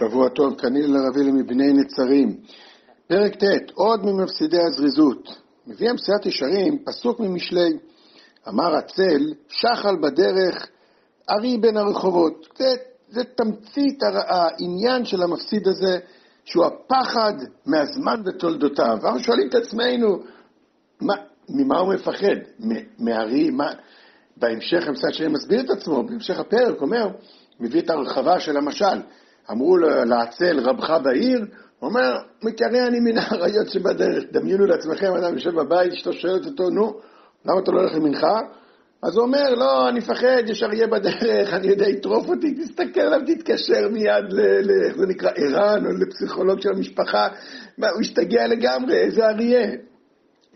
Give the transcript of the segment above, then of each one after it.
שבוע טוב, כניל לרבי מבני נצרים. פרק ט', עוד ממפסידי הזריזות. מביא המסיעת ישרים, פסוק ממשלי. אמר הצל, שחל בדרך, ארי בין הרחובות. זה, זה תמצית העניין של המפסיד הזה, שהוא הפחד מהזמן ותולדותיו. ואנחנו שואלים את עצמנו, מה, ממה הוא מפחד? מארי? מה? בהמשך המסיעת ישרים מסביר את עצמו, בהמשך הפרק אומר, מביא את הרחבה של המשל. אמרו לעצל רבך בעיר, הוא אומר, מקרא אני מן האריות שבדרך. דמיינו לעצמכם, אדם יושב בבית, אשתו שואלת אותו, נו, למה אתה לא הולך למנחה? אז הוא אומר, לא, אני מפחד, יש אריה בדרך, אני יודע, יטרוף אותי, תסתכל עליו, תתקשר מיד, ל, איך זה נקרא, ערן, או לפסיכולוג של המשפחה, מה, הוא השתגע לגמרי, איזה אריה.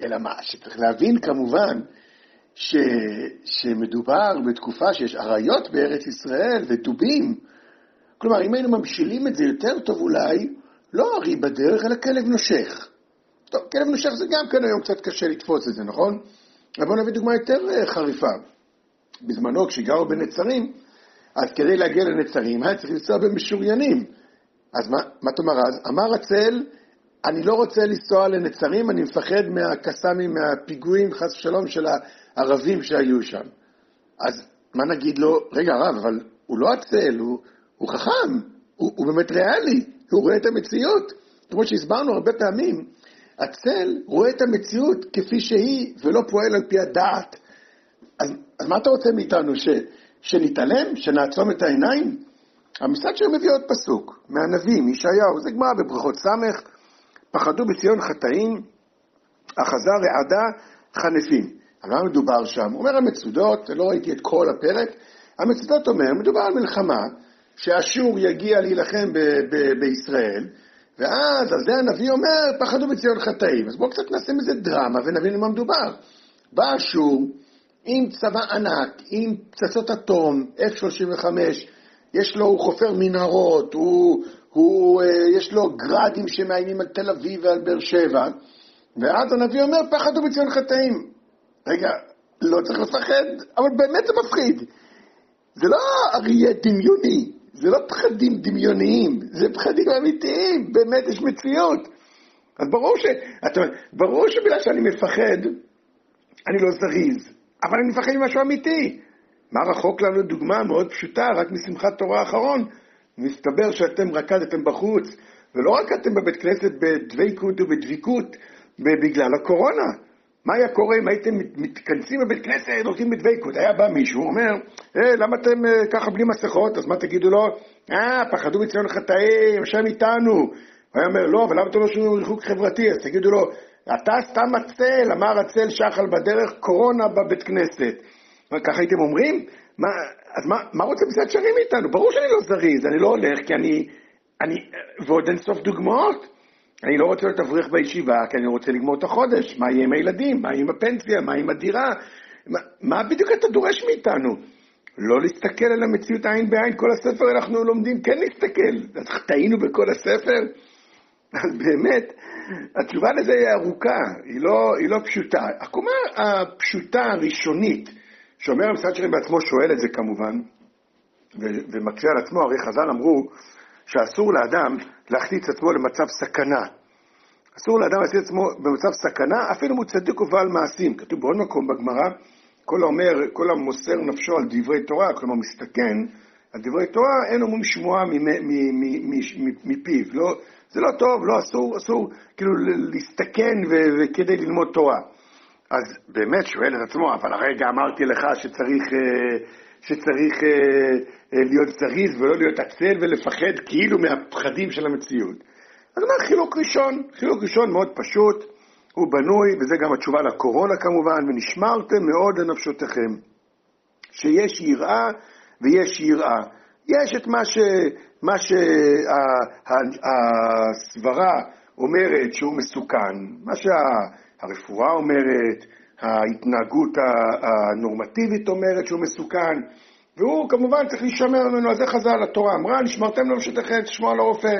אלא מה, שצריך להבין כמובן, ש, שמדובר בתקופה שיש אריות בארץ ישראל ודובים, כלומר, אם היינו ממשילים את זה יותר טוב אולי, לא ארי בדרך, אלא כלב נושך. טוב, כלב נושך זה גם כן היום קצת קשה לתפוס את זה, נכון? אבל בואו נביא דוגמה יותר אה, חריפה. בזמנו, כשגרו בנצרים, אז כדי להגיע לנצרים היה צריך לנסוע במשוריינים. אז מה, מה תאמר אז? אמר הצל, אני לא רוצה לנסוע לנצרים, אני מפחד מהקסאמים, מהפיגועים, חס ושלום, של הערבים שהיו שם. אז מה נגיד לו? רגע, הרב, אבל הוא לא הצל, הוא, הוא חכם, הוא, הוא באמת ריאלי, הוא רואה את המציאות. כמו שהסברנו הרבה פעמים, הצל רואה את המציאות כפי שהיא ולא פועל על פי הדעת. אז, אז מה אתה רוצה מאיתנו, ש, שנתעלם, שנעצום את העיניים? המשרד שלו מביא עוד פסוק, מהנביא, מישעיהו, זה גמרא בברכות ס', פחדו בציון חטאים, אחזה רעדה חנפים. על מה מדובר שם? אומר המצודות, לא ראיתי את כל הפרק, המצודות אומר, מדובר על מלחמה שאשור יגיע להילחם ב- ב- בישראל, ואז על זה הנביא אומר, פחדו בציון חטאים. אז בואו קצת נעשה מזה דרמה ונבין מה מדובר. בא אשור עם צבא ענק, עם פצצות אטום, F-35, יש לו, הוא חופר מנהרות, הוא, הוא, אה, יש לו גראדים שמאיימים על תל אביב ועל באר שבע, ואז הנביא אומר, פחדו בציון חטאים. רגע, לא צריך לפחד, אבל באמת זה מפחיד. זה לא אריה דמיוני, זה לא פחדים דמיוניים, זה פחדים אמיתיים, באמת יש מציאות. אז ברור, ש... אתה... ברור שבגלל שאני מפחד, אני לא זריז, אבל אני מפחד ממשהו אמיתי. מה רחוק לנו דוגמה מאוד פשוטה, רק משמחת תורה האחרון. מסתבר שאתם רקדתם בחוץ, ולא רקדתם בבית כנסת בדבקות ובדביקות בגלל הקורונה. מה היה קורה אם הייתם מתכנסים בבית כנסת, הולכים בדבקות? היה בא מישהו, אומר, אה, למה אתם אה, ככה בלי מסכות? אז מה תגידו לו? אה, פחדו מציון חטאים, השם איתנו. הוא היה אומר, לא, אבל למה אתם לא שומעים ריחוק חברתי? אז תגידו לו, אתה סתם הצל, אמר הצל שחל בדרך, קורונה בבית כנסת. ככה הייתם אומרים? מה, אז מה, מה רוצה בסדר שרים איתנו? ברור שאני לא זריז, אני לא הולך כי אני, אני, ועוד אין סוף דוגמאות. אני לא רוצה להיות אברך בישיבה, כי אני רוצה לגמור את החודש. מה יהיה עם הילדים? מה יהיה עם הפנסיה? מה עם הדירה? מה, מה בדיוק אתה דורש מאיתנו? לא להסתכל על המציאות עין בעין, כל הספר אנחנו לומדים כן להסתכל. אז טעינו בכל הספר? אז באמת, התשובה לזה היא ארוכה, היא לא, היא לא פשוטה. הקומה הפשוטה הראשונית, שאומר המשרד שלהם בעצמו שואל את זה כמובן, ומקשה על עצמו, הרי חז"ל אמרו שאסור לאדם להכניס עצמו למצב סכנה. אסור לאדם להכניס עצמו במצב סכנה, אפילו אם הוא צדיק ובעל מעשים. כתוב בעוד מקום בגמרא, כל האומר, כל המוסר נפשו על דברי תורה, כלומר מסתכן על דברי תורה, אין אומרים שמועה מפיו. לא, זה לא טוב, לא אסור, אסור כאילו להסתכן וכדי ללמוד תורה. אז באמת שואל את עצמו, אבל הרגע אמרתי לך שצריך, אה, שצריך אה, אה, להיות זריז ולא להיות עצל ולפחד כאילו מהפחדים של המציאות. אז אומר חילוק ראשון, חילוק ראשון מאוד פשוט, הוא בנוי, וזה גם התשובה לקורונה כמובן, ונשמרתם מאוד לנפשותיכם. שיש יראה ויש יראה. יש את מה, ש, מה שהסברה אומרת שהוא מסוכן, מה שהרפואה אומרת, ההתנהגות הנורמטיבית אומרת שהוא מסוכן, והוא כמובן צריך להישמר ממנו, אז זה חז"ל, התורה אמרה, נשמרתם לנפשותיכם, תשמעו על הרופא.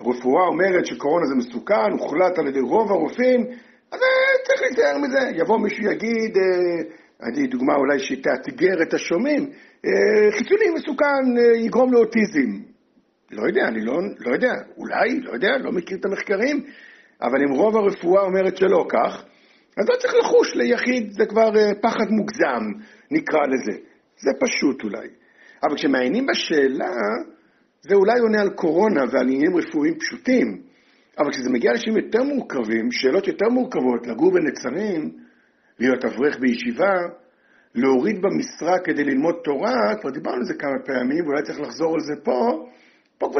הרפואה אומרת שקורונה זה מסוכן, הוחלט על ידי רוב הרופאים, אז אה, צריך להיזהר מזה. יבוא מישהו יגיד, אה, אני דוגמה אולי שתאתגר את השומעים, אה, חיצוני מסוכן, יגרום לאוטיזם. לא יודע, אני לא, לא יודע, אולי, לא יודע, לא מכיר את המחקרים, אבל אם רוב הרפואה אומרת שלא כך, אז לא צריך לחוש ליחיד, זה כבר אה, פחד מוגזם, נקרא לזה. זה פשוט אולי. אבל כשמעיינים בשאלה, זה אולי עונה על קורונה ועל עניינים רפואיים פשוטים, אבל כשזה מגיע לאנשים יותר מורכבים, שאלות יותר מורכבות, לגור בנצרים, להיות אברך בישיבה, להוריד במשרה כדי ללמוד תורה, כבר דיברנו על זה כמה פעמים, ואולי צריך לחזור על זה פה, פה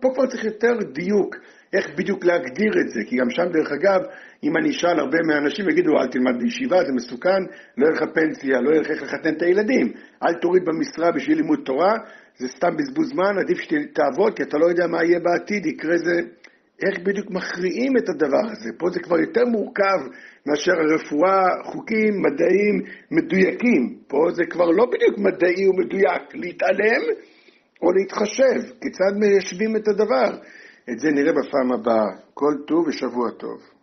כבר, צריך יותר דיוק, איך בדיוק להגדיר את זה, כי גם שם, דרך אגב, אם אני אשאל הרבה מהאנשים, יגידו, אל תלמד בישיבה, זה מסוכן, לא יהיה לך פנסיה, לא יהיה לך איך לחתן את הילדים, אל תוריד במשרה בשביל לימוד תורה, זה סתם בזבוז זמן, עדיף שתעבוד, כי אתה לא יודע מה יהיה בעתיד, יקרה זה... איך בדיוק מכריעים את הדבר הזה? פה זה כבר יותר מורכב מאשר הרפואה, חוקים מדעיים מדויקים. פה זה כבר לא בדיוק מדעי ומדויק, להתעלם או להתחשב, כיצד מיישבים את הדבר. את זה נראה בפעם הבאה. כל טוב ושבוע טוב.